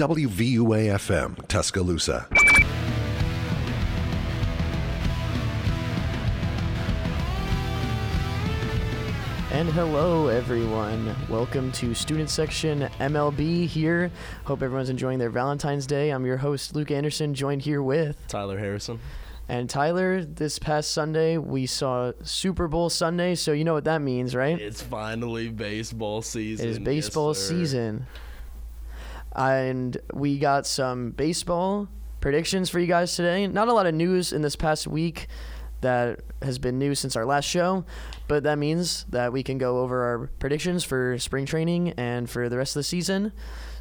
WVUA FM, Tuscaloosa. And hello, everyone. Welcome to Student Section MLB here. Hope everyone's enjoying their Valentine's Day. I'm your host, Luke Anderson, joined here with. Tyler Harrison. And Tyler, this past Sunday, we saw Super Bowl Sunday, so you know what that means, right? It's finally baseball season. It is baseball Yes, sir. season. And we got some baseball predictions for you guys today. Not a lot of news in this past week that has been new since our last show, but that means that we can go over our predictions for spring training and for the rest of the season.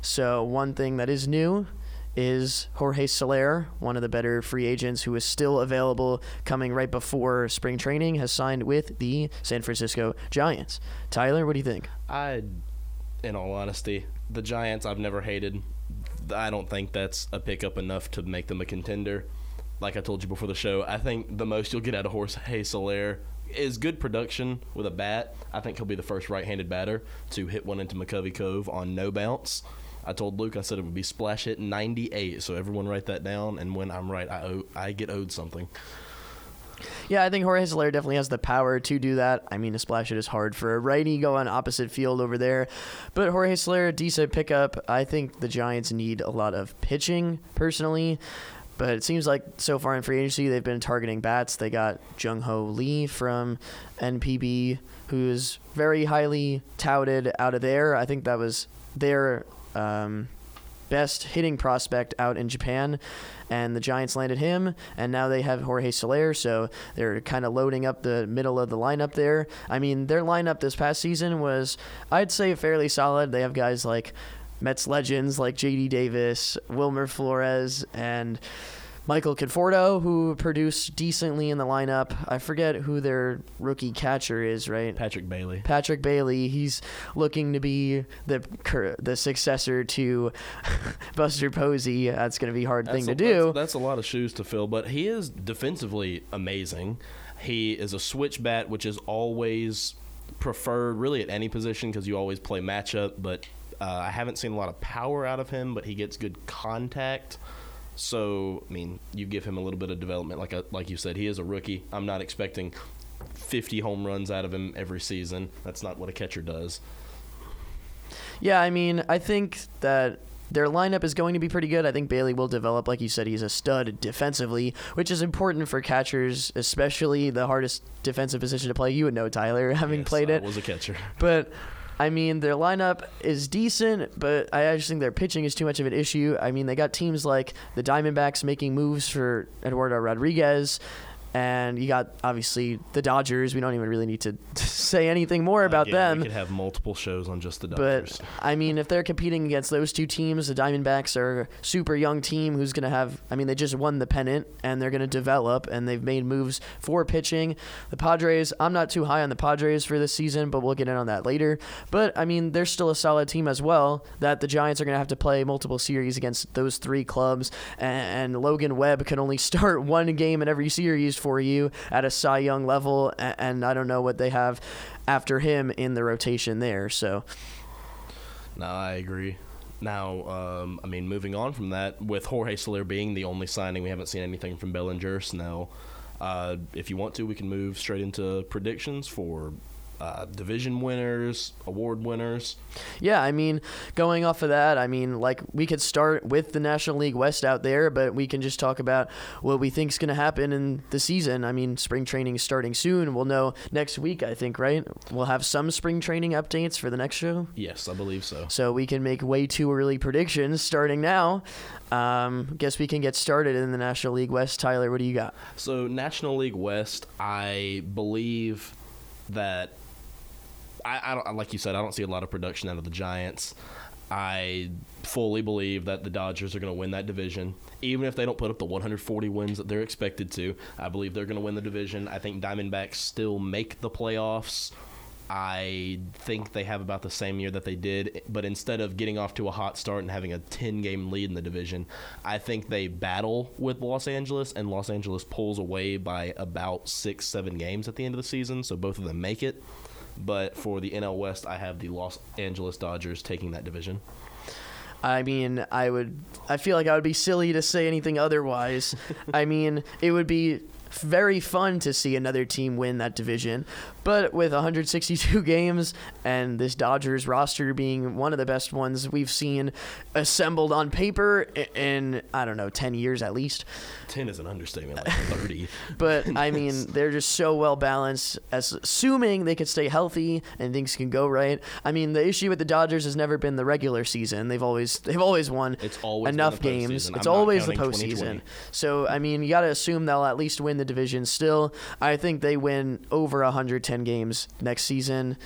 So, one thing that is new is Jorge Soler, one of the better free agents who is still available coming right before spring training, has signed with the San Francisco Giants. Tyler, what do you think? I, in all honesty, the Giants I've never hated. I don't think that's a pickup enough to make them a contender. Like I told you before the show, I think the most you'll get out of Jorge Soler is good production with a bat. I think he'll be the first right-handed batter to hit one into McCovey Cove on no bounce. I told Luke I said it would be splash hit 98, so everyone write that down. And when I'm right, I owe, I get owed something. Yeah, I think Jorge Soler definitely has the power to do that. I mean, a splash hit is hard for a righty going on opposite field over there. But Jorge Soler, decent pickup. I think the Giants need a lot of pitching, personally. But it seems like so far in free agency, they've been targeting bats. They got Jung Hoo Lee from NPB, who's very highly touted out of there. I think that was their um, best hitting prospect out in Japan, and the Giants landed him, and now they have Jorge Soler, so they're kind of loading up the middle of the lineup there. I mean, their lineup this past season was, I'd say, fairly solid. They have guys like Mets legends like J.D. Davis, Wilmer Flores, and Michael Conforto, who produced decently in the lineup. I forget who their rookie catcher is, right? Patrick Bailey. Patrick Bailey. He's looking to be the the successor to Buster Posey. That's going to be a hard thing That's to do. That's, that's a lot of shoes to fill, but he is defensively amazing. He is a switch bat, which is always preferred, really, at any position because you always play matchup. But uh, I haven't seen a lot of power out of him, but he gets good contact. So, I mean, you give him a little bit of development. Like, a, like you said, he is a rookie. I'm not expecting 50 home runs out of him every season. That's not what a catcher does. Yeah, I mean, I think that their lineup is going to be pretty good. I think Bailey will develop, like you said, he's a stud defensively, which is important for catchers, especially the hardest defensive position to play. You would know, Tyler, having Yes, played I it. was a catcher. But I mean, their lineup is decent, but I just think their pitching is too much of an issue. I mean, they got teams like the Diamondbacks making moves for Eduardo Rodriguez. And you got obviously the Dodgers. We don't even really need to say anything more about Again, them. We could have multiple shows on just the Dodgers. But I mean, if they're competing against those two teams, the Diamondbacks are a super young team who's going to have. I mean, they just won the pennant and they're going to develop and they've made moves for pitching. The Padres, I'm not too high on the Padres for this season, but we'll get in on that later. But I mean, they're still a solid team as well. That the Giants are going to have to play multiple series against those three clubs, and, and Logan Webb can only start one game in every series for you at a Cy Young level, and, I don't know what they have after him in the rotation there. So. No, I agree. Now, um, I mean, moving on from that, with Jorge Soler being the only signing, we haven't seen anything from Bellinger. Now, uh, if you want to, we can move straight into predictions for uh, division winners, award winners. Yeah, I mean, going off of that, I mean, like we could start with the National League West out there, but we can just talk about what we think is going to happen in the season. I mean, spring training is starting soon. We'll know next week, I think, right? We'll have some spring training updates for the next show. Yes, I believe so. So we can make way too early predictions starting now. Um, guess we can get started in the National League West. Tyler, what do you got? So, National League West, I believe that I, I don't like you said. I don't see a lot of production out of the Giants. I fully believe that the Dodgers are going to win that division, even if they don't put up the 140 wins that they're expected to. I believe they're going to win the division. I think Diamondbacks still make the playoffs. I think they have about the same year that they did, but instead of getting off to a hot start and having a 10 game lead in the division, I think they battle with Los Angeles, and Los Angeles pulls away by about six, seven games at the end of the season, so both of them make it. But for the NL West, I have the Los Angeles Dodgers taking that division. I mean, I would. I feel like I would be silly to say anything otherwise. I mean, it would be very fun to see another team win that division. But with 162 games and this Dodgers roster being one of the best ones we've seen assembled on paper in, I don't know, 10 years at least. Ten is an understatement, like thirty. But I mean, they're just so well balanced. As assuming they could stay healthy and things can go right. I mean, the issue with the Dodgers has never been the regular season. They've always they've always won It's always enough games. It's always the postseason. So I mean, you got to assume they'll at least win the division. Still, I think they win over 110 games next season.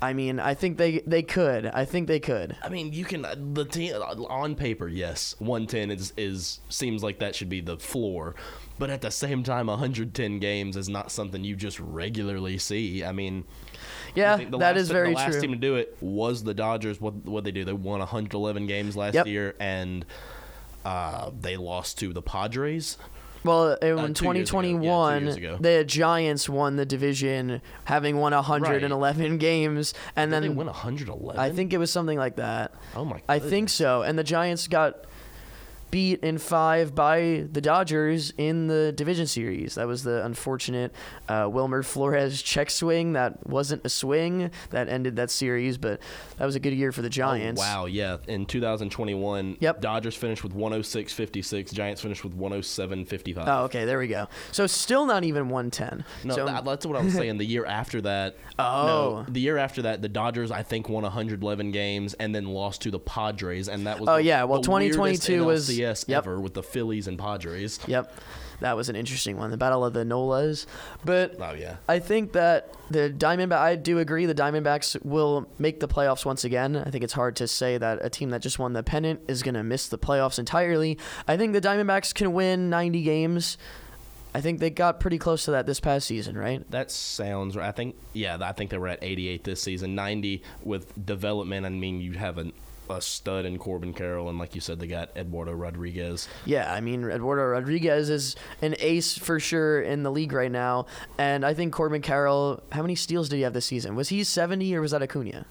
I mean, I think they they could. I think they could. I mean, you can the team on paper, yes, one ten is is seems like that should be the floor, but at the same time, 110 games is not something you just regularly see. I mean, Yeah, I that last, is very the last true. team to do it was the Dodgers. What what they do? They won 111 games last Yep. year, and uh, they lost to the Padres. Well, in Uh, two years ago. Yeah, 2021, the Giants won the division, having won 111 games, and Did then they won 111. I think it was something like that. Oh my! I think so. And the Giants got beat in five by the Dodgers in the division series. That was the unfortunate uh, Wilmer Flores check swing. That wasn't a swing that ended that series, but that was a good year for the Giants. Oh, wow, yeah. In 2021, Yep. Dodgers finished with 106.56. Giants finished with 107.55. Oh, okay, there we go. So still not even 110. No, so, that, that's what I was saying. The year after that, Oh. no, the year after that, the Dodgers I think won 111 games and then lost to the Padres, and that was Oh, the- yeah, well, the 2022 was- NLCS yep. ever with the Phillies and Padres. Yep. That was an interesting one, the Battle of the Nolas. But Oh yeah, I think that the Diamondback. I do agree. The Diamondbacks will make the playoffs once again. I think it's hard to say that a team that just won the pennant is going to miss the playoffs entirely. I think the Diamondbacks can win 90 games. I think they got pretty close to that this past season, right? that sounds right. I think yeah, I think they were at 88 this season. 90 with development. I mean, you have an, a stud in Corbin Carroll, and like you said, they got Eduardo Rodriguez. Yeah, I mean Eduardo Rodriguez is an ace for sure in the league right now, and I think Corbin Carroll. How many steals did he have this season? Was he 70 or was that Acuna?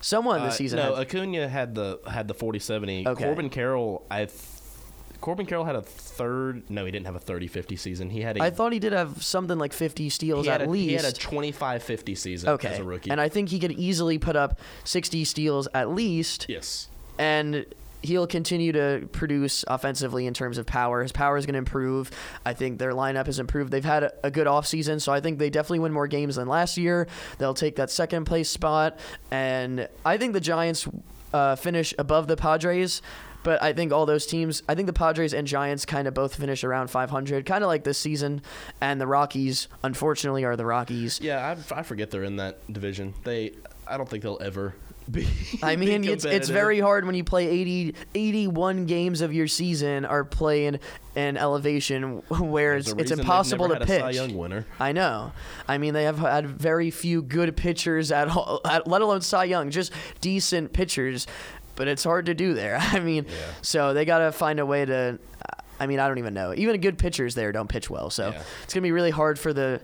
Someone this Uh, season. No, had- Acuna had the had the 40-70. Okay. Corbin Carroll, I. Th- Corbin Carroll had a third. No, he didn't have a 30-50 season. He had a I thought he did have something like 50 steals he had at a, least. He had a 25-50 season okay, as a rookie. and I think he could easily put up 60 steals at least, yes. and he'll continue to produce offensively in terms of power. His power is going to improve. I think their lineup has improved. They've had a, a good offseason, so I think they definitely win more games than last year. They'll take that second place spot, and I think the Giants uh, finish above the Padres. But I think all those teams, I think the Padres and Giants kind of both finish around 500, kind of like this season. And the Rockies, unfortunately, are the Rockies. Yeah, I, I forget they're in that division. They, I don't think they'll ever be. I mean, it's it's very hard when you play 80, 81 games of your season are playing an elevation where There's it's, it's impossible to had a Cy pitch. I know. I mean, they have had very few good pitchers at all, at, let alone Cy Young, just decent pitchers. But it's hard to do there. I mean, Yeah. so they got to find a way to. I mean, I don't even know. Even good pitchers there don't pitch well. So Yeah. it's gonna be really hard for the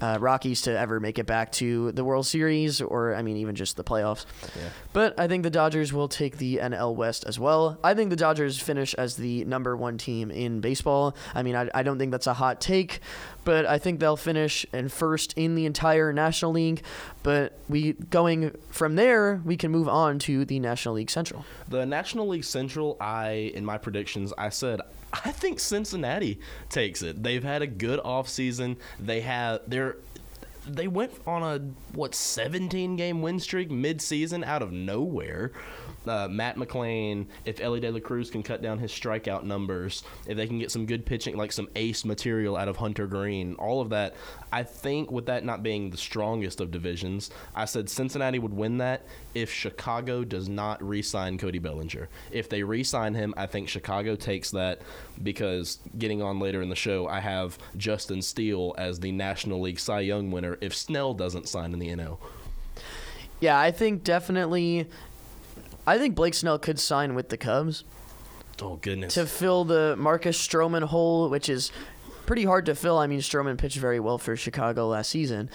uh, Rockies to ever make it back to the World Series, or I mean, even just the playoffs. Yeah. But I think the Dodgers will take the NL West as well. I think the Dodgers finish as the number one team in baseball. I mean, I, I don't think that's a hot take, but I think they'll finish and first in the entire National League. But we going from there, we can move on to the National League Central. The National League Central, I in my predictions, I said I think Cincinnati takes it. They've had a good offseason. They have they're they went on a what 17 game win streak mid-season out of nowhere. Uh, Matt McLain, if Elly De La Cruz can cut down his strikeout numbers, if they can get some good pitching, like some ace material out of Hunter Greene, all of that, I think with that not being the strongest of divisions, I said Cincinnati would win that if Chicago does not re-sign Cody Bellinger. If they re-sign him, I think Chicago takes that because getting on later in the show, I have Justin Steele as the National League Cy Young winner if Snell doesn't sign in the NL. Yeah, I think definitely. I think Blake Snell could sign with the Cubs. Oh goodness. to fill the Marcus Stroman hole, which is pretty hard to fill. I mean, Stroman pitched very well for Chicago last season,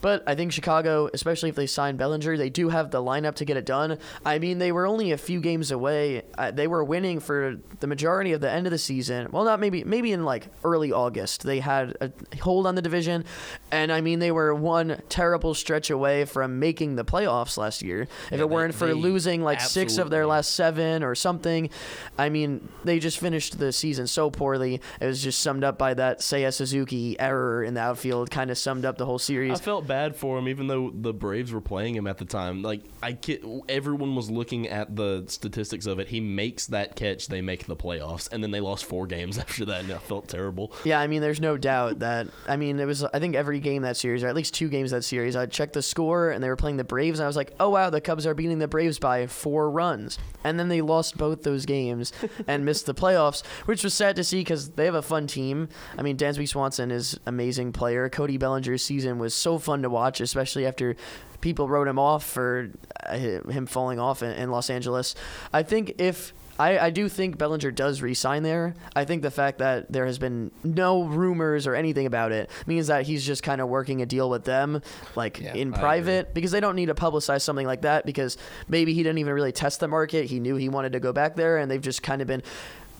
But I think Chicago, especially if they sign Bellinger, they do have the lineup to get it done. I mean, they were only a few games away. Uh, they were winning for the majority of the end of the season. Well, not maybe maybe in like early August. They had a hold on the division, and I mean they were one terrible stretch away from making the playoffs last year. If Yeah, it weren't for they losing like six of their last seven or something, I mean they just finished the season so poorly. It was just summed up by that Seiya Suzuki error in the outfield. Kind of summed up the whole I series. felt bad for him, even though the Braves were playing him at the time. Like I, ki- everyone was looking at the statistics of it. He makes that catch, they make the playoffs, and then they lost four games after that, and I felt terrible. Yeah, I mean, there's no doubt that. I mean, it was. I think every game that series, or at least two games that series, I checked the score and they were playing the Braves, and I was like, oh wow, the Cubs are beating the Braves by four runs, and then they lost both those games and missed the playoffs, which was sad to see because they have a fun team. I mean, Dansby Swanson is amazing player. Cody Bellinger's season was so fun to watch, especially after people wrote him off for uh, him falling off in, in Los Angeles. I think if I, I do think Bellinger does re-sign there. I think the fact that there has been no rumors or anything about it means that he's just kind of working a deal with them, like Yeah, in I private, because they don't need to publicize something like that. Because maybe he didn't even really test the market. He knew he wanted to go back there, and they've just kind of been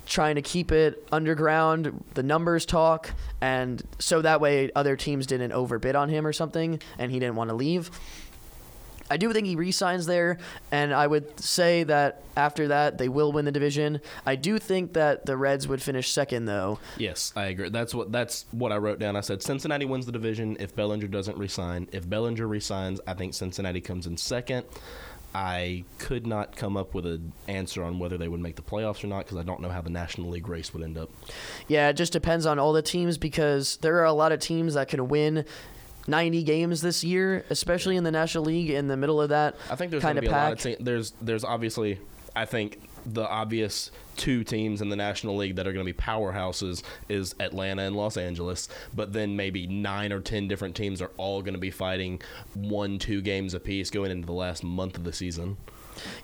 trying to keep it underground. The numbers talk, and so that way other teams didn't overbid on him or something, and he didn't want to leave. I do think he re-signs there, and I would say that after that they will win the division. I do think that the Reds would finish second, though. Yes, I agree. That's what that's what I wrote down. I said Cincinnati wins the division if Bellinger doesn't resign. If Bellinger resigns, I think Cincinnati comes in second. I could not come up with an answer on whether they would make the playoffs or not because I don't know how the National League race would end up. Yeah, it just depends on all the teams because there are a lot of teams that can win 90 games this year, especially in the National League in the middle of that I think there's kind of to be a lot pack. of teams. There's there's obviously I think the obvious two teams in the National League that are going to be powerhouses is Atlanta and Los Angeles, but then maybe nine or ten different teams are all going to be fighting one two games apiece going into the last month of the season.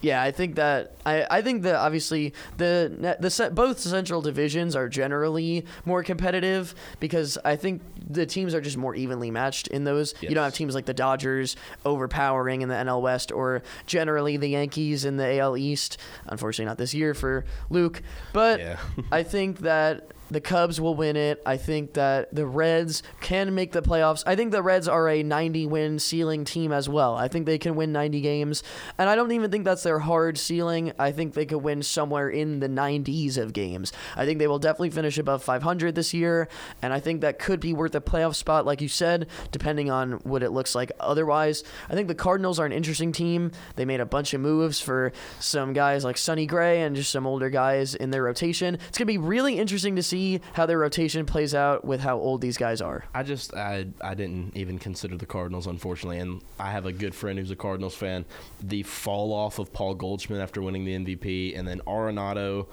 Yeah, I think that I, I think that obviously the the set, both central divisions are generally more competitive because I think the teams are just more evenly matched in those. You don't have teams like the Dodgers overpowering in the NL West or generally the Yankees in the AL East. Unfortunately, not this year for Luke, but Yeah. I think that the Cubs will win it. I think that the Reds can make the playoffs. I think the Reds are a 90 win ceiling team as well. I think they can win 90 games. And I don't even think that's their hard ceiling. I think they could win somewhere in the 90s of games. I think they will definitely finish above 500 this year. And I think that could be worth a playoff spot, like you said, depending on what it looks like otherwise. I think the Cardinals are an interesting team. They made a bunch of moves for some guys like Sonny Gray and just some older guys in their rotation. It's going to be really interesting to see how their rotation plays out with how old these guys are. I just I I didn't even consider the Cardinals unfortunately, and I have a good friend who's a Cardinals fan. The fall off of Paul Goldschmidt after winning the MVP, and then Arenado,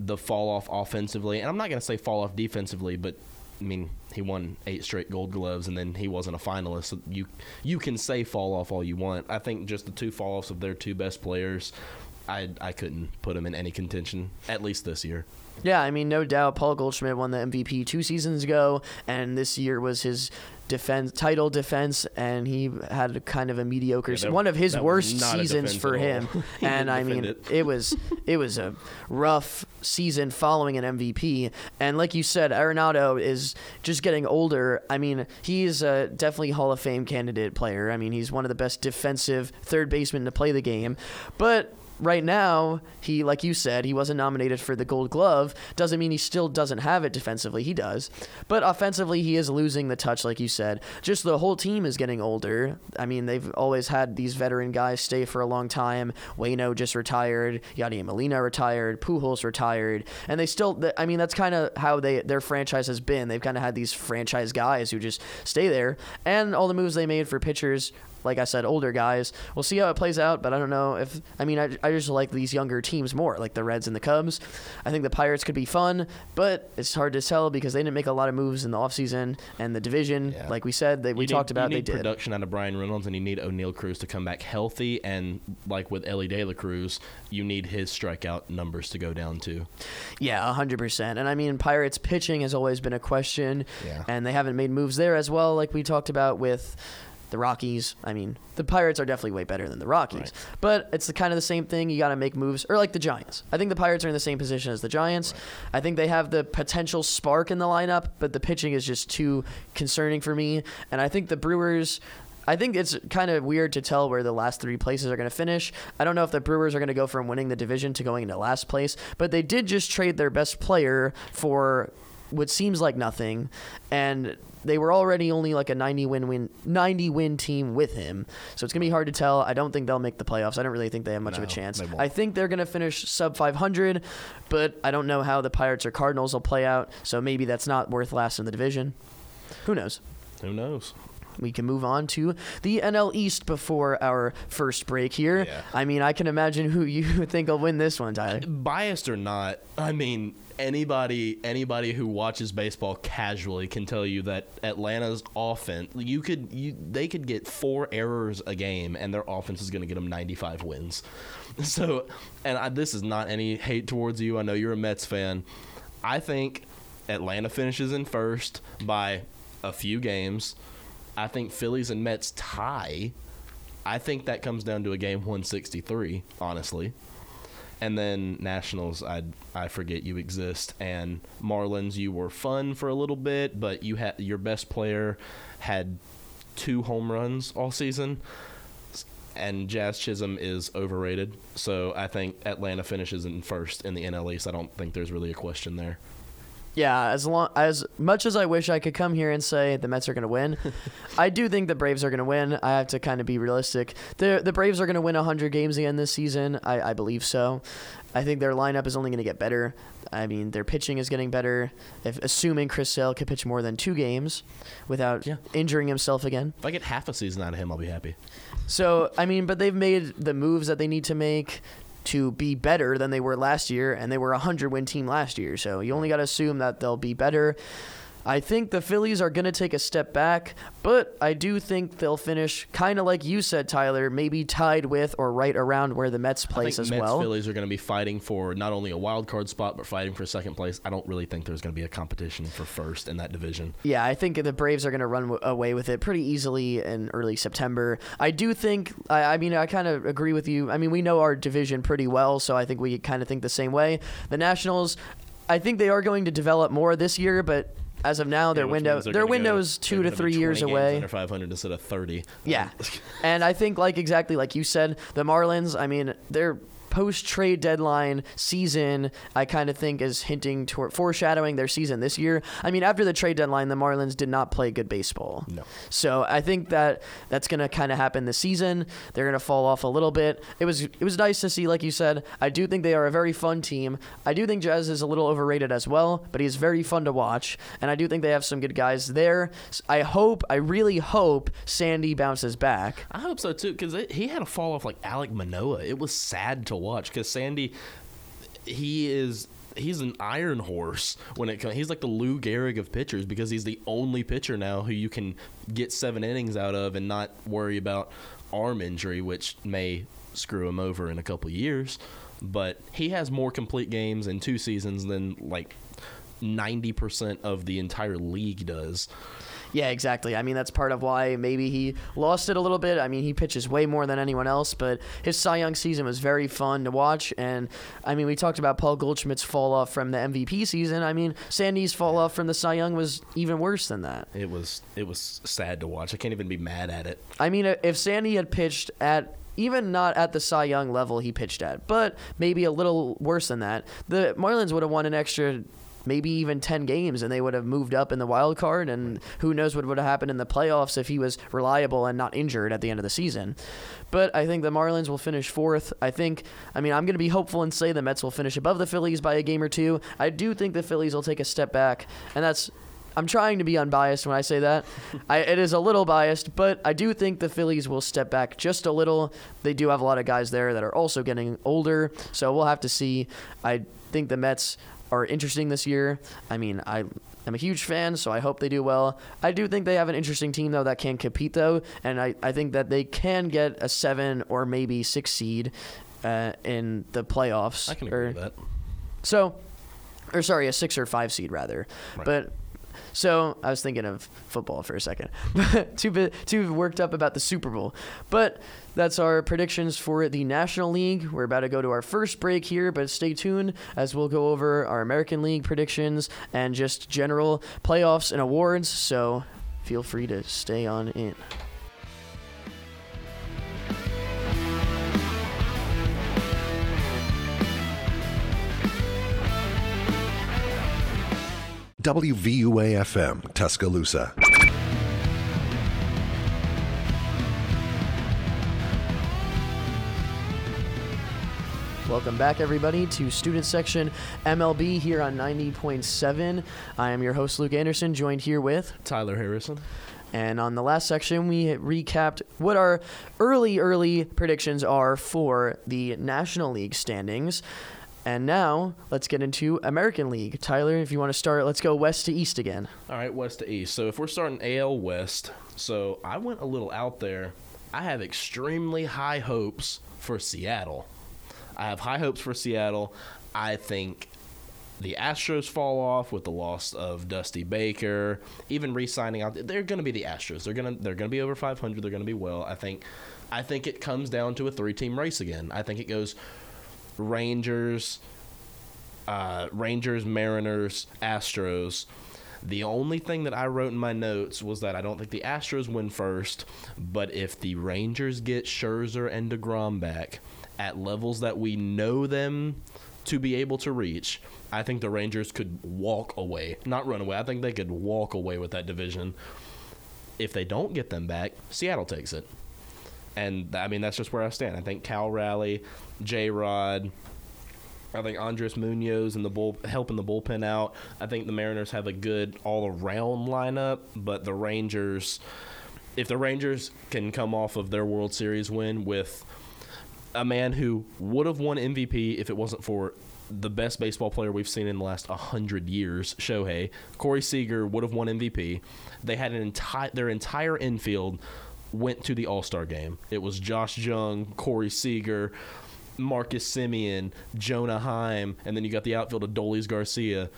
the fall off offensively, and I'm not gonna say fall off defensively, but I mean he won eight straight Gold Gloves, and then he wasn't a finalist. So you you can say fall off all you want. I think just the two fall offs of their two best players. I, I couldn't put them in any contention, at least this year. Yeah, I mean, no doubt Paul Goldschmidt won the MVP two seasons ago, and this year was his defense title defense, and he had a kind of a mediocre, Yeah, that- one of his worst seasons for him. and I mean, it. it. was it was a rough season following an MVP, and like you said, Arenado is just getting older. I mean, he's a definitely Hall of Fame candidate player. I mean, he's one of the best defensive third basemen to play the game, but right now, he, like you said, he wasn't nominated for the Gold Glove. Doesn't mean he still doesn't have it defensively. He does. But offensively, he is losing the touch, like you said. Just the whole team is getting older. I mean, they've always had these veteran guys stay for a long time. Waino just retired. Yadier Molina retired. Pujols retired. And they still, I mean, that's kind of how they their franchise has been. They've kind of had these franchise guys who just stay there. And all the moves they made for pitchers like I said, older guys. We'll see how it plays out, but I don't know if. I mean, I, I just like these younger teams more, like the Reds and the Cubs. I think the Pirates could be fun, but it's hard to tell because they didn't make a lot of moves in the offseason and the division, Yeah. like we said, that we need- talked about, You they need did. production out of Bryan Reynolds, and you need Oneil Cruz to come back healthy. And like with Elly De La Cruz, you need his strikeout numbers to go down too. Yeah, hundred percent. And I mean, Pirates pitching has always been a question, Yeah. and they haven't made moves there as well, like we talked about with the Rockies. I mean, the Pirates are definitely way better than the Rockies, Right. but it's the kind of the same thing. You got to make moves, or like the Giants. I think the Pirates are in the same position as the Giants. I think they have the potential spark in the lineup, but the pitching is just too concerning for me. And I think the Brewers. I think it's kind of weird to tell where the last three places are going to finish. I don't know if the Brewers are going to go from winning the division to going into last place, but they did just trade their best player for what seems like nothing, and they were already only like a 90 win win 90 win team with him. So it's gonna be hard to tell. I don't think they'll make the playoffs. I don't really think they have much of a chance. I think they're gonna finish sub 500, but I don't know how the Pirates or Cardinals will play out. So maybe that's not worth last in the division. Who knows? Who knows? We can move on to the NL East before our first break here. Yeah. I mean, I can imagine who you think will win this one, Tyler. biased or not, I mean anybody anybody who watches baseball casually can tell you that Atlanta's offense you could you they could get four errors a game and their offense is going to get them 95 wins. So, and I, this is not any hate towards you. I know you're a Mets fan. I think Atlanta finishes in first by a few games. I think Phillies and Mets tie. I think that comes down to a game 163, honestly and then Nationals, I I forget you exist, and Marlins, you were fun for a little bit, but you had your best player had two home runs all season, and Jazz Chisholm is overrated. So I think Atlanta finishes in first in the NL East. I don't think there's really a question there. Yeah, as long as much as I wish I could come here and say the Mets are going to win, I do think the Braves are going to win. I have to kind of be realistic. The the Braves are going to win 100 games again this season. I, I believe so. I think their lineup is only going to get better. I mean, their pitching is getting better. If assuming Chris Sale could pitch more than two games without Yeah. injuring himself again. If I get half a season out of him, I'll be happy. So, I mean, but they've made the moves that they need to make to be better than they were last year, and they were a 100 win team last year. So, you only got to assume that they'll be better. I think the Phillies are going to take a step back, but I do think they'll finish kind of like you said, Tyler, maybe tied with or right around where the Mets I place think as Mets well. Phillies are going to be fighting for not only a wild card spot, but fighting for second place. I don't really think there's going to be a competition for first in that division. Yeah, I think the Braves are going to run w- away with it pretty easily in early September. I do think, I, I mean, I kind of agree with you. I mean, we know our division pretty well, so I think we kind of think the same way. The Nationals, I think they are going to develop more this year, but as of now, their Yeah, window their gonna go- window's two to three years away. Under 500 instead of 30. Yeah. and I think like exactly like you said, the Marlins, I mean, their post trade deadline season, I kind of think is hinting toward foreshadowing their season this year. I mean, after the trade deadline, the Marlins did not play good baseball. No. So I think that that's going to kind of happen this season. They're going to fall off a little bit. It was it was nice to see, like you said. I do think they are a very fun team. I do think Jazz is a little overrated as well, but he's very fun to watch, and I do think they have some good guys there. I hope, I really hope Sandy bounces back. I hope so too, because he had a fall off like Alek Manoah. It was sad to watch because Sandy, he is he's an iron horse when it comes. He's like the Lou Gehrig of pitchers because he's the only pitcher now who you can get seven innings out of and not worry about arm injury, which may screw him over in a couple years. But he has more complete games in two seasons than like ninety percent of the entire league does. Yeah, exactly. I mean, that's part of why maybe he lost it a little bit. I mean, he pitches way more than anyone else, but his Cy Young season was very fun to watch. And I mean, we talked about Paul Goldschmidt's fall off from the MVP season. I mean, Sandy's fall off from the Cy Young was even worse than that. It was it was sad to watch. I can't even be mad at it. I mean, if Sandy had pitched at even not at the Cy Young level he pitched at, but maybe a little worse than that, the Marlins would have won an extra maybe even 10 games and they would have moved up in the wild card and who knows what would have happened in the playoffs if he was reliable and not injured at the end of the season. But I think the Marlins will finish fourth. I think I mean I'm going to be hopeful and say the Mets will finish above the Phillies by a game or two. I do think the Phillies will take a step back and that's I'm trying to be unbiased when I say that. I, it is a little biased, but I do think the Phillies will step back just a little. They do have a lot of guys there that are also getting older, so we'll have to see. I think the Mets are interesting this year. I mean, I am a huge fan, so I hope they do well. I do think they have an interesting team though that can compete though, and I, I think that they can get a seven or maybe six seed uh, in the playoffs. I can or- with that. so, or sorry, a six or five seed rather. Right. But So I was thinking of football for a second. too too worked up about the Super Bowl. But that's our predictions for the National League. We're about to go to our first break here, but stay tuned as we'll go over our American League predictions and just general playoffs and awards. So feel free to stay on in. WVUA FM, Tuscaloosa. Welcome back, everybody, to Student Section MLB here on 90.7. I am your host, Luke Anderson, joined here with. Tyler Harrison. And on the last section, we recapped what our early, early predictions are for the National League standings. And now, let's get into American League. Tyler, if you want to start, let's go west to east again. All right, west to east. So if we're starting AL West, so I went a little out there. I have extremely high hopes for Seattle. I have high hopes for Seattle. I think the Astros fall off with the loss of Dusty Baker, even re-signing out. They're going to be the Astros. They're going to they're going to be over 500. They're going to be well. I think I think it comes down to a three-team race again. I think it goes Rangers, uh, Rangers, Mariners, Astros. The only thing that I wrote in my notes was that I don't think the Astros win first, but if the Rangers get Scherzer and DeGrom back at levels that we know them to be able to reach, I think the Rangers could walk away, not run away. I think they could walk away with that division. If they don't get them back, Seattle takes it. And I mean, that's just where I stand. I think Cal Raleigh, J Rod, I think Andres Munoz and the bull helping the bullpen out. I think the Mariners have a good all around lineup, but the Rangers, if the Rangers can come off of their World Series win with a man who would have won MVP if it wasn't for the best baseball player we've seen in the last 100 years, Shohei. Corey Seager would have won MVP. They had an entire their entire infield went to the All-Star game. It was Josh Jung, Corey Seager, Marcus Semien, Jonah Heim, and then you got the outfield of Dolis Garcia.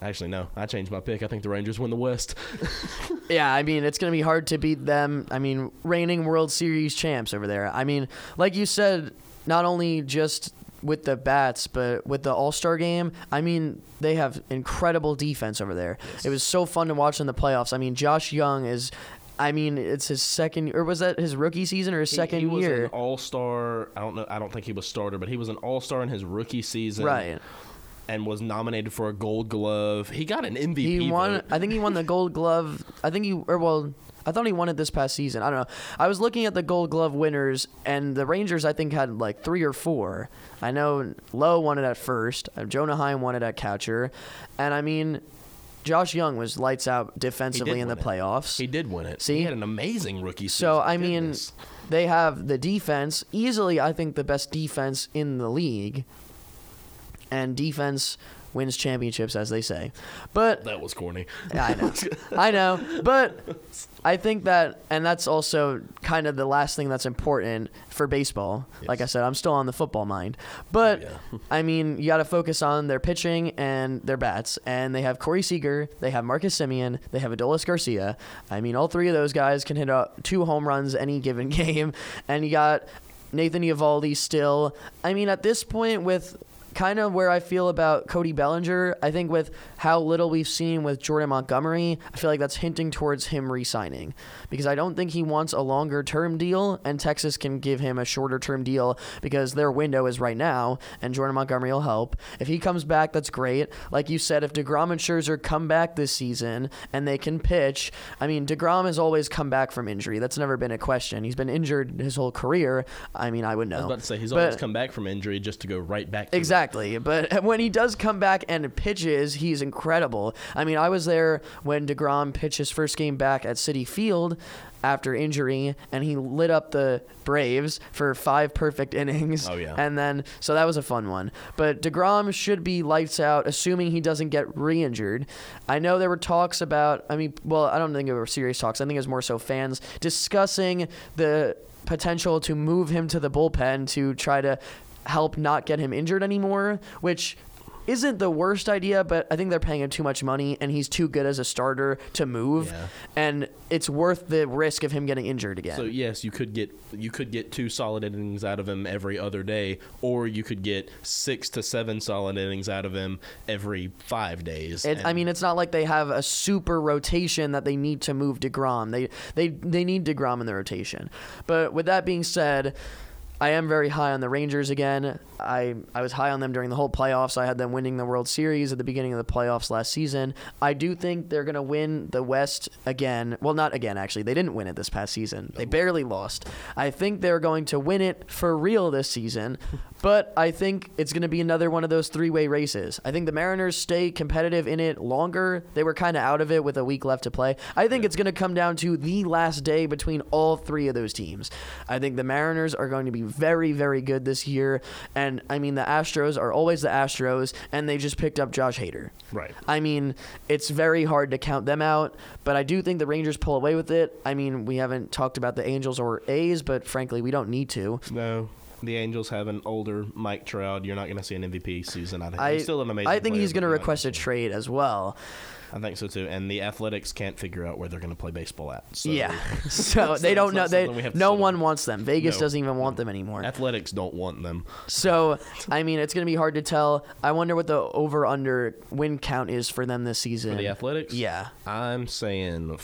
Actually, no, I changed my pick. I think the Rangers win the West. Yeah, I mean, it's going to be hard to beat them. I mean, reigning World Series champs over there. I mean, like you said, not only just with the bats, but with the All Star game, I mean, they have incredible defense over there. It was so fun to watch in the playoffs. I mean, Josh Jung is. I mean, it's his second, or was that his rookie season or his second he, he was year? an All-Star. I don't know. I don't think he was starter, but he was an All-Star in his rookie season. Right. And was nominated for a Gold Glove. He got an MVP. He won. vote. I think he won the Gold Glove. I think he, or well, I thought he won it this past season. I don't know. I was looking at the Gold Glove winners, and the Rangers I think had like three or four. I know Lowe won it at first. uh, Jonah Heim won it at catcher, and I mean, Josh Jung was lights out defensively in the it. playoffs. He did win it. See? he had an amazing rookie season. So I mean, they have the defense easily. I think the best defense in the league, and defense wins championships, as they say. But that was corny. yeah, I know. I know. But I think that, and that's also kind of the last thing that's important for baseball. Like I said, I'm still on the football mind. But, Yeah. I mean, you got to focus on their pitching and their bats. And they have Corey Seager, they have Marcus Semien, they have Adolis Garcia. I mean, all three of those guys can hit uh, two home runs any given game. And you got Nathan Eovaldi still. I mean, at this point, with kind of where I feel about Cody Bellinger. I think with how little we've seen with Jordan Montgomery, I feel like that's hinting towards him re-signing because I don't think he wants a longer term deal, and Texas can give him a shorter term deal because their window is right now, and Jordan Montgomery will help. If he comes back, that's great. Like you said, if Degrom and Scherzer come back this season and they can pitch, I mean Degrom has always come back from injury. That's never been a question. He's been injured his whole career. I mean, I would know. I was about to say he's But- always come back from injury just to go right back. To Exactly. But when he does come back and pitches, he's incredible. I mean, I was there when DeGrom pitched his first game back at Citi Field after injury, and he lit up the Braves for five perfect innings. Oh, yeah. And then, so that was a fun one. But DeGrom should be lights out, assuming he doesn't get re injured. I know there were talks about, I mean, well, I don't think it were serious talks. I think it was more so fans discussing the potential to move him to the bullpen to try to help not get him injured anymore, which isn't the worst idea, but I think they're paying him too much money, and he's too good as a starter to move, Yeah. and it's worth the risk of him getting injured again. So yes, you could get you could get two solid innings out of him every other day, or you could get six to seven solid innings out of him every five days. It, I mean, it's not like they have a super rotation that they need to move Degrom. They they they need Degrom in the rotation. But with that being said, I am very high on the Rangers again. I I was high on them during the whole playoffs. I had them winning the World Series at the beginning of the playoffs last season. I do think they're going to win the West again. Well, not again actually. They didn't win it this past season. They barely lost. I think they're going to win it for real this season. But I think it's going to be another one of those three-way races. I think the Mariners stay competitive in it longer. They were kind of out of it with a week left to play. I think it's going to come down to the last day between all three of those teams. I think the Mariners are going to be very, very good this year. And I mean, the Astros are always the Astros, and they just picked up Josh Hader. Right. I mean, it's very hard to count them out, but I do think the Rangers pull away with it. I mean, we haven't talked about the Angels or A's, but frankly, we don't need to. no. The Angels have an older Mike Trout. You're not going to see an MVP season out of him. I, he's still an amazing. I think player, he's going to request a gonna see him. trade as well. I think so too. And the Athletics can't figure out where they're going to play baseball at. So yeah. So they don't know. They something we have to no one on. wants them. Vegas No. doesn't even want them anymore. Athletics don't want them. So I mean, it's going to be hard to tell. I wonder what the over under win count is for them this season. For the Athletics? Yeah. I'm saying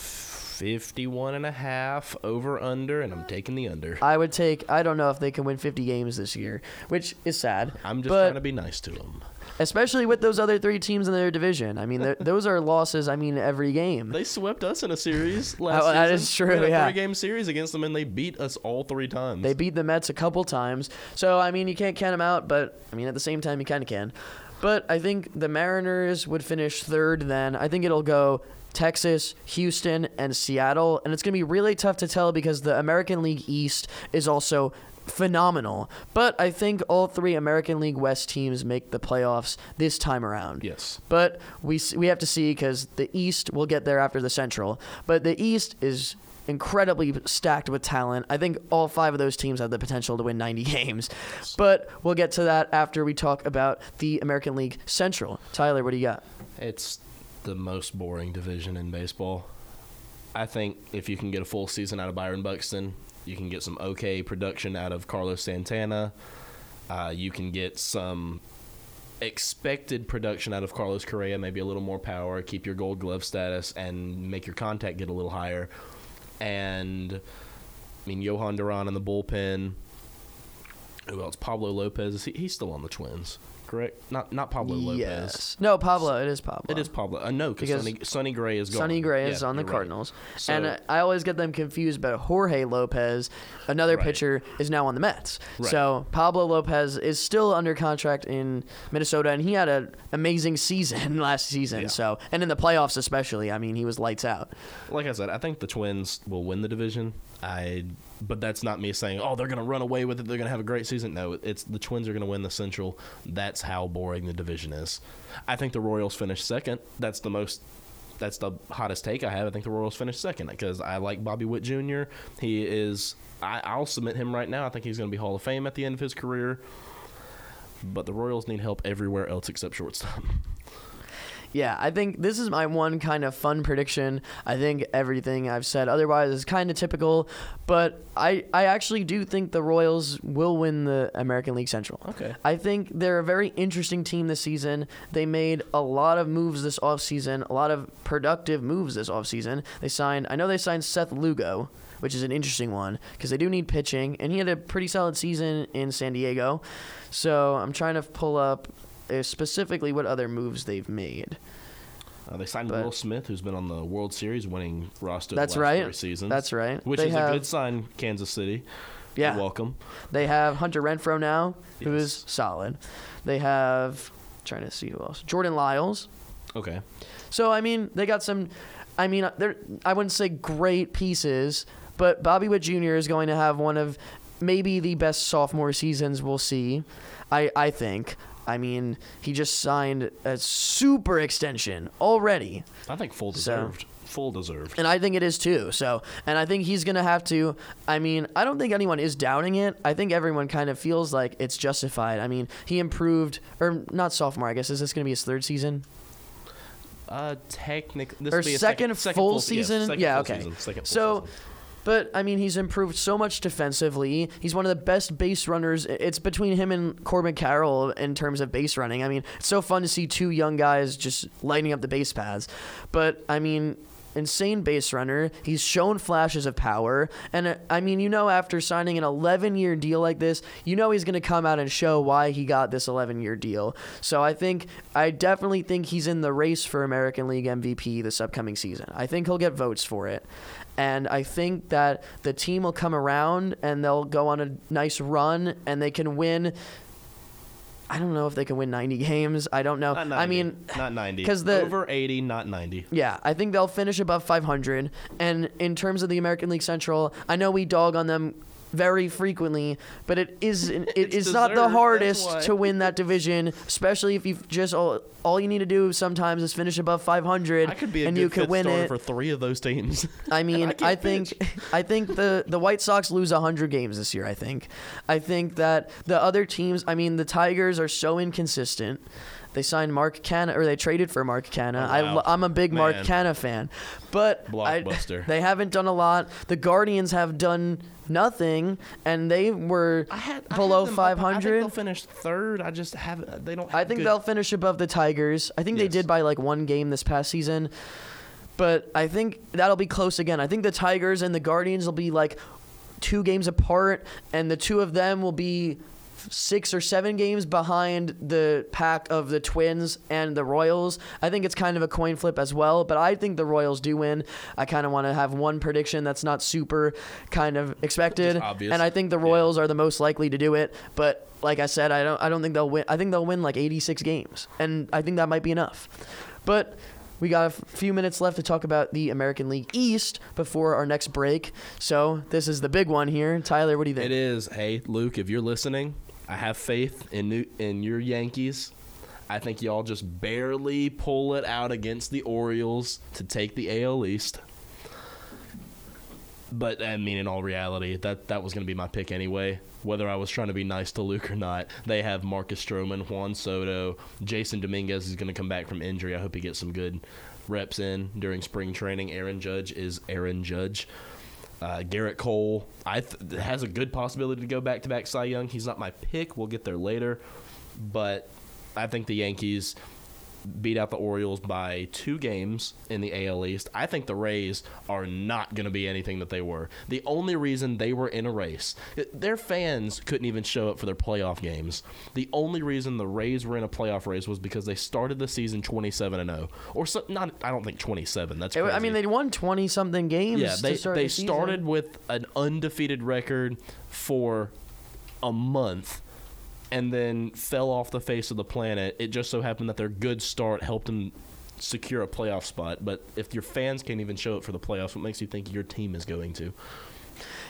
51 and a half over under, and I'm taking the under. I would take. I don't know if they can win 50 games this year, which is sad. I'm just but trying to be nice to them. especially with those other three teams in their division. I mean, those are losses. I mean, every game. They swept us in a series oh, last Oh, that season. is true, We had a yeah. three-game series against them, and they beat us all three times. They beat the Mets a couple times. So, I mean, you can't count them out, but, I mean, at the same time, you kind of can. But I think the Mariners would finish third then. I think it'll go Texas, Houston, and Seattle. And it's going to be really tough to tell because the American League East is also phenomenal. But I think all three American League West teams make the playoffs this time around. Yes. But we we have to see because the East will get there after the Central. But the East is incredibly stacked with talent. I think all five of those teams have the potential to win 90 games. But we'll get to that after we talk about the American League Central. Tyler, what do you got? It's the most boring division in baseball. I think if you can get a full season out of Byron Buxton, you can get some okay production out of Carlos Santana. Uh, you can get some expected production out of Carlos Correa, maybe a little more power, keep your gold glove status, and make your contact get a little higher. And, I mean, Jhoan Duran in the bullpen. Who else? Pablo Lopez. He, he's still on the Twins, correct? Not not Pablo Lopez. Yes. No, Pablo. It is Pablo. It is Pablo. Uh, no, Because Sonny, Sonny Gray is gone. Sonny Gray is Yeah, on the you're right. Cardinals. So- and uh, I always get them confused, but Jorge Lopez, another Right. pitcher, is now on the Mets. Right. So Pablo Lopez is still under contract in Minnesota, and he had an amazing season last season. Yeah. So And in the playoffs, especially, I mean, he was lights out. Like I said, I think the Twins will win the division. I, but that's not me saying, oh, they're going to run away with it. They're going to have a great season. No, it's the Twins are going to win the Central. That's how boring the division is. I think the Royals finished second. That's the most. That's the hottest take I have. I think the Royals finished second because I like Bobby Witt Jr. He is. I, I'll submit him right now. I think he's going to be Hall of Fame at the end of his career. But the Royals need help everywhere else except shortstop. Yeah, I think this is my one kind of fun prediction. I think everything I've said otherwise is kind of typical, but I, I actually do think the Royals will win the American League Central. Okay. I think they're a very interesting team this season. They made a lot of moves this offseason, a lot of productive moves this offseason. They signed, I know they signed Seth Lugo, which is an interesting one because they do need pitching, and he had a pretty solid season in San Diego. So I'm trying to pull up specifically what other moves they've made. Uh, they signed But- Will Smith, who's been on the World Series winning roster That's the last right. three seasons. That's right. Which They is have- a good sign, Kansas City. Yeah. You're welcome. They have Hunter Renfroe now, who is Yes. solid. They have trying to see who else. Jordan Lyles. Okay. So I mean, they got some. I mean, they're I wouldn't say great pieces, but Bobby Witt Jr. is going to have one of maybe the best sophomore seasons we'll see. I I think. I mean, he just signed a super extension already. I think full So deserved. full deserved. And I think it is too. So, and I think he's going to have to. I mean, I don't think anyone is doubting it. I think everyone kind of feels like it's justified. I mean, he improved, or not sophomore, I guess. Is this going to be his third season? Uh, technically, or second, full season? Yes, second yeah, full okay. season, second full so, season. But I mean, he's improved so much defensively. He's one of the best base runners. It's between him and Corbin Carroll in terms of base running. I mean, it's so fun to see two young guys just lighting up the base paths. But I mean, insane base runner. He's shown flashes of power. And uh, I mean, you know, after signing an 11 year deal like this, you know he's going to come out and show why he got this 11 year deal. So I think, I definitely think he's in the race for American League MVP this upcoming season. I think he'll get votes for it. And I think that the team will come around and they'll go on a nice run and they can win. I don't know if they can win 90 games. I don't know. Not 90, I mean, not 90. 'cause the- over 80, not 90. yeah, I think they'll finish above 500. And in terms of the American League Central, I know we dog on them very frequently, but it is it is not the hardest to win that division, especially if you just all, all you need to do sometimes is finish above 500 I could be a and good you could win it. for three of those teams. I mean, I I, think pitch. I think the the White Sox lose 100 games this year, I think. I think that the other teams, I mean, the Tigers are so inconsistent. They signed Mark Canha or they traded for Mark Canha. Oh, I wow. lo- I'm a big Mark Man. Canha fan. But I- they haven't done a lot. The Guardians have done nothing and they were I had I below had them up- I think they'll finish third. I just haven't. They don't. I think good- they'll finish above the Tigers. I think they did by like one game this past season. But I think that'll be close again. I think the Tigers and the Guardians will be like two games apart, and the two of them will be six or seven games behind the pack of the Twins and the Royals. I think it's kind of a coin flip as well, but I think the Royals do win. I kind of want to have one prediction that's not super kind of expected, and I think the Yeah. Royals are the most likely to do it. But like I said, I don't I don't think they'll win. I think they'll win like 86 games, and I think that might be enough. But we got a few minutes left to talk about the American League East before our next break. So this is the big one here. Tyler, what do you think? It is. Hey, Luke, if you're listening, I have faith in new, in your Yankees. I think y'all just barely pull it out against the Orioles to take the AL East. But I mean, in all reality, that that was going to be my pick anyway. Whether I was trying to be nice to Luke or not, they have Marcus Stroman, Juan Soto, Jasson Dominguez is going to come back from injury. I hope he gets some good reps in during spring training. Aaron Judge is Aaron Judge. Uh, Gerrit Cole, I th- has a good possibility to go back to back Cy Young. He's not my pick. We'll get there later, but I think the Yankees beat out the Orioles by two games in the AL East. I think the Rays are not going to be anything that they were. The only reason they were in a race, their fans couldn't even show up for their playoff games. The only reason the Rays were in a playoff race was because they started the season 27 and 0, or so, not. I don't think 27. That's It- I mean, they won 20 something games. Yeah, they start they the started with an undefeated record for a month and then fell off the face of the planet. It just so happened that their good start helped them secure a playoff spot. But if your fans can't even show up for the playoffs, what makes you think your team is going to?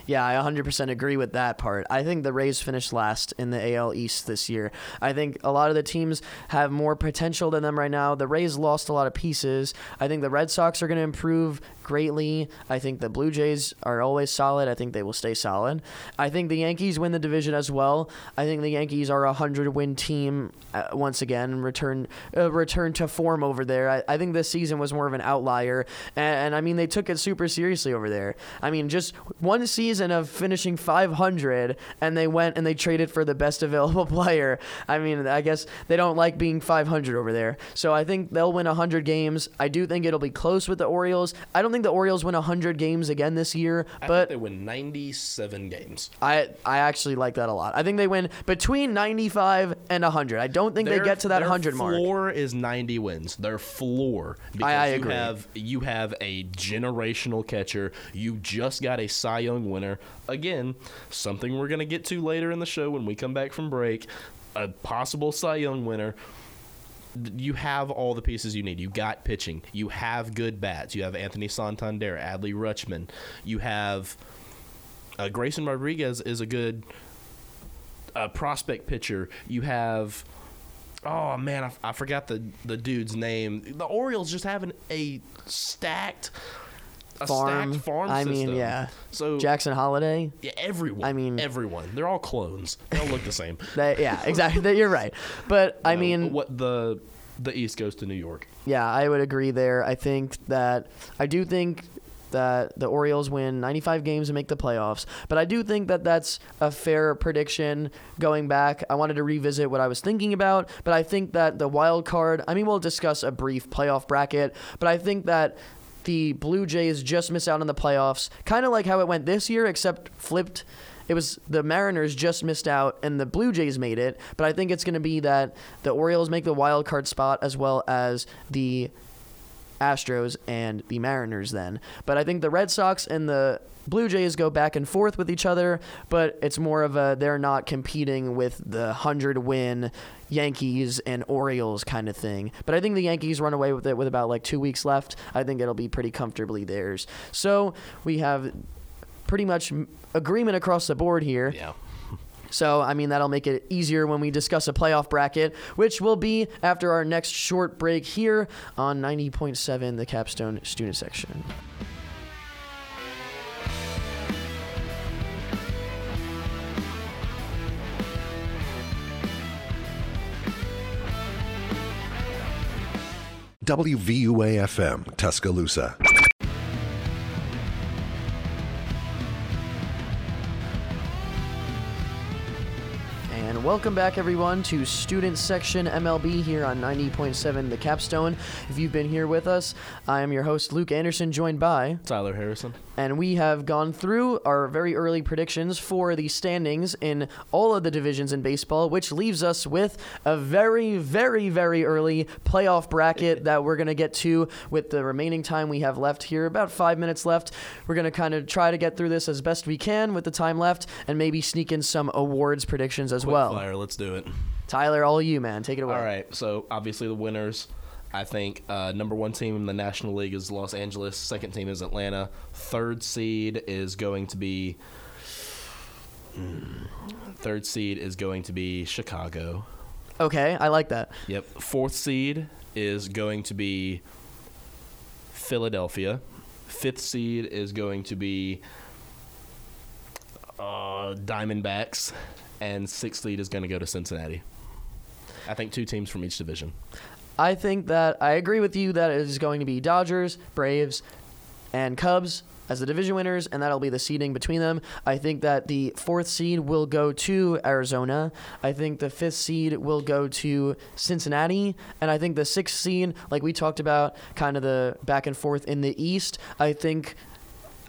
Yeah, I 100% agree with that part. I think the Rays finished last in the AL East this year. I think a lot of the teams have more potential than them right now. The Rays lost a lot of pieces. I think the Red Sox are going to improve greatly. I think the Blue Jays are always solid. I think they will stay solid. I think the Yankees win the division as well. I think the Yankees are a 100 win team uh, once again, return uh, return to form over there. I, I think this season was more of an outlier. And, and I mean, they took it super seriously over there. I mean, just one season of finishing 500 and they went and they traded for the best available player. I mean, I guess they don't like being 500 over there. So I think they'll win 100 games. I do think it'll be close with the Orioles. I don't think the Orioles win 100 games again this year, I but think they win 97 games. I I actually like that a lot. I think they win between 95 and 100. I don't think they get to that 100 mark. Floor is 90 wins. Their floor because I you agree. have you have a generational catcher. You just got a Cy Young winner. Again, something we're gonna get to later in the show when we come back from break. A possible Cy Young winner. You have all the pieces you need. You got pitching. You have good bats. You have Anthony Santander, Adley Rutschman. You have uh, Grayson Rodriguez is a good uh, prospect pitcher. You have oh man, I, I forgot the the dude's name. The Orioles just having a stacked. A Farm. stacked farm I mean, yeah. So Jackson Holliday. yeah, everyone. I mean- everyone. They're all clones. They all look the same. That, yeah, exactly. that you're right. But I No, mean, what the the East goes to New York. Yeah, I would agree there. I think that I do think that the Orioles win 95 games and make the playoffs, but I do think that that's a fair prediction going back. I wanted to revisit what I was thinking about, but I think that the wild card, I mean, we'll discuss a brief playoff bracket, but I think that the Blue Jays just miss out on the playoffs, kind of like how it went this year, except flipped. It was the Mariners just missed out and the Blue Jays made it, but I think it's going to be that the Orioles make the wild card spot as well as the Astros and the Mariners then. But I think the Red Sox and the Blue Jays go back and forth with each other, but it's more of a they're not competing with the 100 win Yankees and Orioles kind of thing. But I think the Yankees run away with it with about like 2 weeks left. I think it'll be pretty comfortably theirs. So, we have pretty much agreement across the board here. Yeah. So, I mean, that'll make it easier when we discuss a playoff bracket, which will be after our next short break here on 90.7, the Capstone Student Section. WVUA FM, Tuscaloosa. And welcome back, everyone, to Student Section MLB here on 90.7 The Capstone. If you've been here with us, I am your host, Luke Anderson, joined by, Tyler Harrison. And we have gone through our very early predictions for the standings in all of the divisions in baseball, which leaves us with a very, very, very early playoff bracket that we're going to get to with the remaining time we have left here. About five minutes left. We're going to kind of try to get through this as best we can with the time left and maybe sneak in some awards predictions as Quick well. fire, let's do it. Tyler, all you, man. Take it away. All right. So obviously the winners. I think uh, number one team in the National League is Los Angeles. Second team is Atlanta. Third seed is going to be. Hmm. Third seed is going to be Chicago. Okay, I like that. Yep. Fourth seed is going to be Philadelphia. Fifth seed is going to be uh, Diamondbacks, and sixth seed is going to go to Cincinnati. I think two teams from each division. I think that I agree with you that it is going to be Dodgers, Braves, and Cubs as the division winners, and that'll be the seeding between them. I think that the fourth seed will go to Arizona. I think the fifth seed will go to Cincinnati, and I think the sixth seed, like we talked about, kind of the back and forth in the East. I think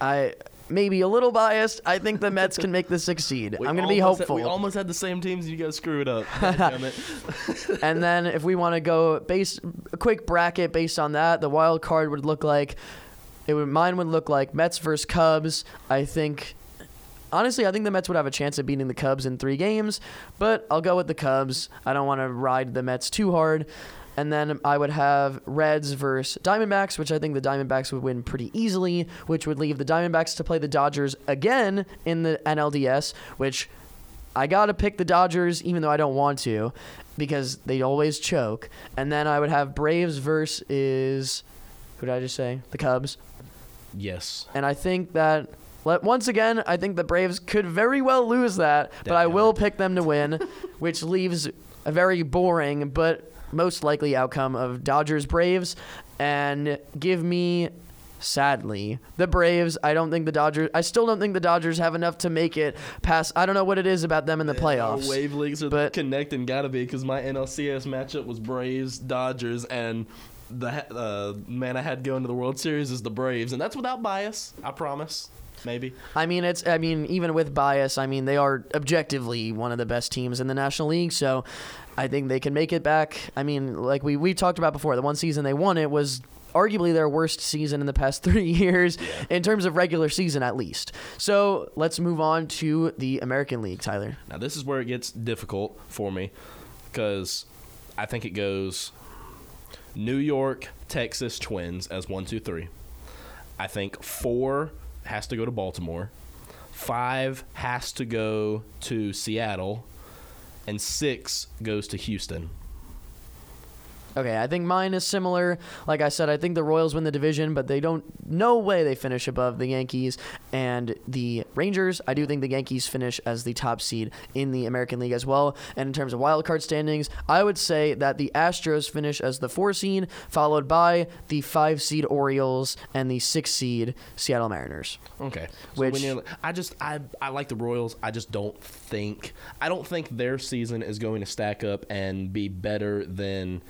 I. Maybe a little biased. I think the Mets can make this succeed. We I'm going to be almost had- hopeful. we almost had the same teams, and you guys screwed up. And then if we want to go base a quick bracket based on that, the wild card would look like it would mine would look like Mets versus Cubs. I think honestly, I think the Mets would have a chance of beating the Cubs in 3 games, but I'll go with the Cubs. I don't want to ride the Mets too hard. And then I would have Reds versus Diamondbacks, which I think the Diamondbacks would win pretty easily, which would leave the Diamondbacks to play the Dodgers again in the NLDS, which I got to pick the Dodgers, even though I don't want to, because they always choke. And then I would have Braves versus, who did I just say? The Cubs. Yes. And I think that, let- once again, I think the Braves could very well lose that, but I will pick them to win, which leaves a very boring but most likely outcome of Dodgers Braves. And give me. Sadly, the Braves. I don't think the Dodgers. I still don't think the Dodgers have enough to make it past. I don't know what it is about them in the playoffs. Wave leagues are but- connecting, gotta be, because my NLCS matchup was Braves, Dodgers, and the uh, man I had going to the World Series is the Braves, and that's without bias. I promise. Maybe. I mean, it's. I mean, even with bias, I mean they are objectively one of the best teams in the National League. So, I think they can make it back. I mean, like we we talked about before, the one season they won it was arguably their worst season in the past three years in terms of regular season, at least. So let's move on to the American League, Tyler. Now this is where it gets difficult for me, because I think it goes New York, Texas Twins as one, two, three. I think four has to go to Baltimore. Five has to go to Seattle, and six goes to Houston. Okay, I think mine is similar. Like I said, I think the Royals win the division, but they don't. No way they finish above the Yankees and the Rangers. I do think the Yankees finish as the top seed in the American League as well. And in terms of wild card standings, I would say that the Astros finish as the four seed, followed by the five seed Orioles and the six seed Seattle Mariners. Okay. So Which- I just I I like the Royals. I just don't think I don't think their season is going to stack up and be better than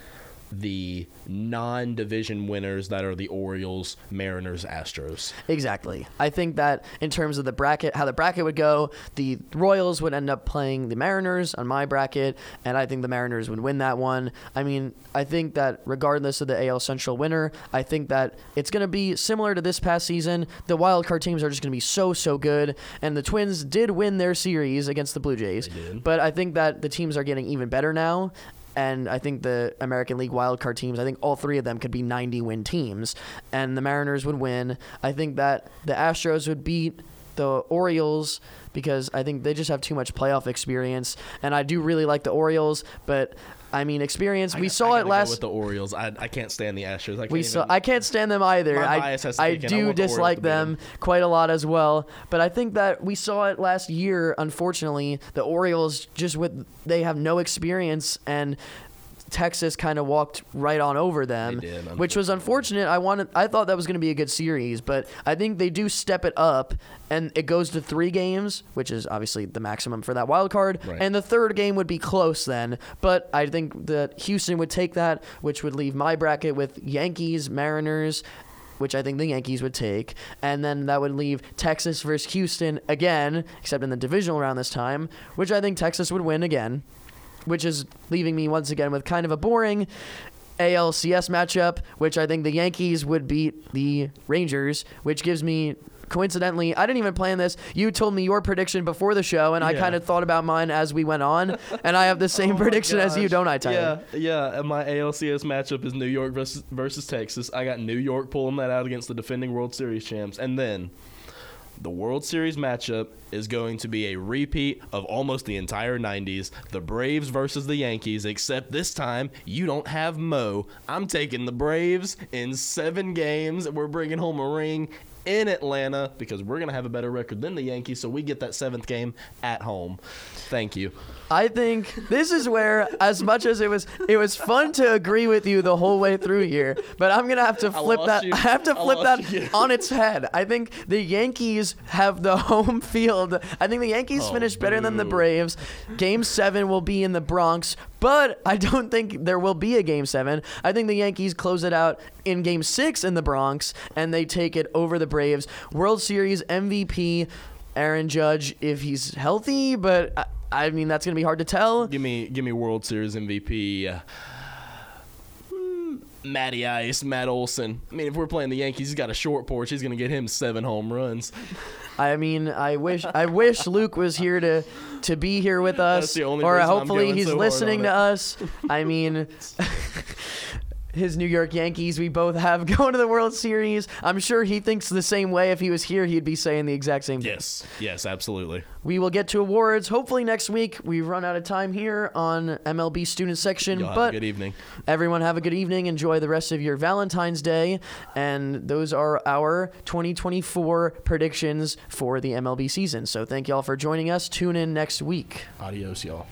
the non-division winners that are the Orioles, Mariners, Astros. Exactly. I think that in terms of the bracket, how the bracket would go, the Royals would end up playing the Mariners on my bracket, and I think the Mariners would win that one. I mean, I think that regardless of the AL Central winner, I think that it's going to be similar to this past season. The wild card teams are just going to be so so good, and the Twins did win their series against the Blue Jays, but I think that the teams are getting even better now. And I think the American League wildcard teams, I think all three of them could be 90 win teams. And the Mariners would win. I think that the Astros would beat the Orioles because I think they just have too much playoff experience. And I do really like the Orioles, but I mean, experience. I we got- saw it last. with the Orioles. I, I can't stand the Astros. I can't We even, saw. I can't stand them either. My I, bias has to I. I do dislike them quite a lot as well. But I think that we saw it last year. Unfortunately, the Orioles just with they have no experience and. Texas kind of walked right on over them, did, which was unfortunate. I wanted, I thought that was going to be a good series, but I think they do step it up, and it goes to three games, which is obviously the maximum for that wild card. Right. And the third game would be close then, but I think that Houston would take that, which would leave my bracket with Yankees, Mariners, which I think the Yankees would take, and then that would leave Texas versus Houston again, except in the divisional round this time, which I think Texas would win again, which is leaving me once again with kind of a boring ALCS matchup, which I think the Yankees would beat the Rangers, which gives me coincidentally, I didn't even plan this. You told me your prediction before the show, and I kind of thought about mine as we went on, and I have the oh same Oh prediction as you, don't I, Tyler? Yeah, yeah. And my ALCS matchup is New York versus, versus Texas. I got New York pulling that out against the defending World Series champs, and then the World Series matchup is going to be a repeat of almost the entire 90s. The Braves versus the Yankees, except this time you don't have Mo. I'm taking the Braves in seven games. We're bringing home a ring in Atlanta because we're going to have a better record than the Yankees, so we get that seventh game at home. Thank you. I think this is where, as much as it was, it was fun to agree with you the whole way through here. But I'm gonna have to flip lost that. you. I have to flip that you. on its head. I think the Yankees have the home field. I think the Yankees Oh, finish better than the. Braves. Game seven will be in the Bronx, but I don't think there will be a game seven. I think the Yankees close it out in game six in the Bronx, and they take it over the Braves. World Series MVP. Aaron Judge, if he's healthy, but uh, I, mean that's gonna be hard to tell. Give me, give me World Series MVP. Uh, hmm, Matty Ice, Matt Olson. I mean, if we're playing the Yankees, he's got a short porch. He's gonna get him seven home runs. I mean, I wish I wish Luke was here to to be here with us, That's the only or hopefully going he's so listening to us. I mean. His New York Yankees, we both have going to the World Series. I'm sure he thinks the same way. If he was here, he'd be saying the exact same thing. Yes, yes, absolutely. We will get to awards hopefully next week. We've run out of time here on MLB student section, Y'all but a good evening. Everyone have a good evening. Enjoy the rest of your Valentine's Day. And those are our 2024 predictions for the MLB season. So thank y'all for joining us. Tune in next week. Adios, y'all.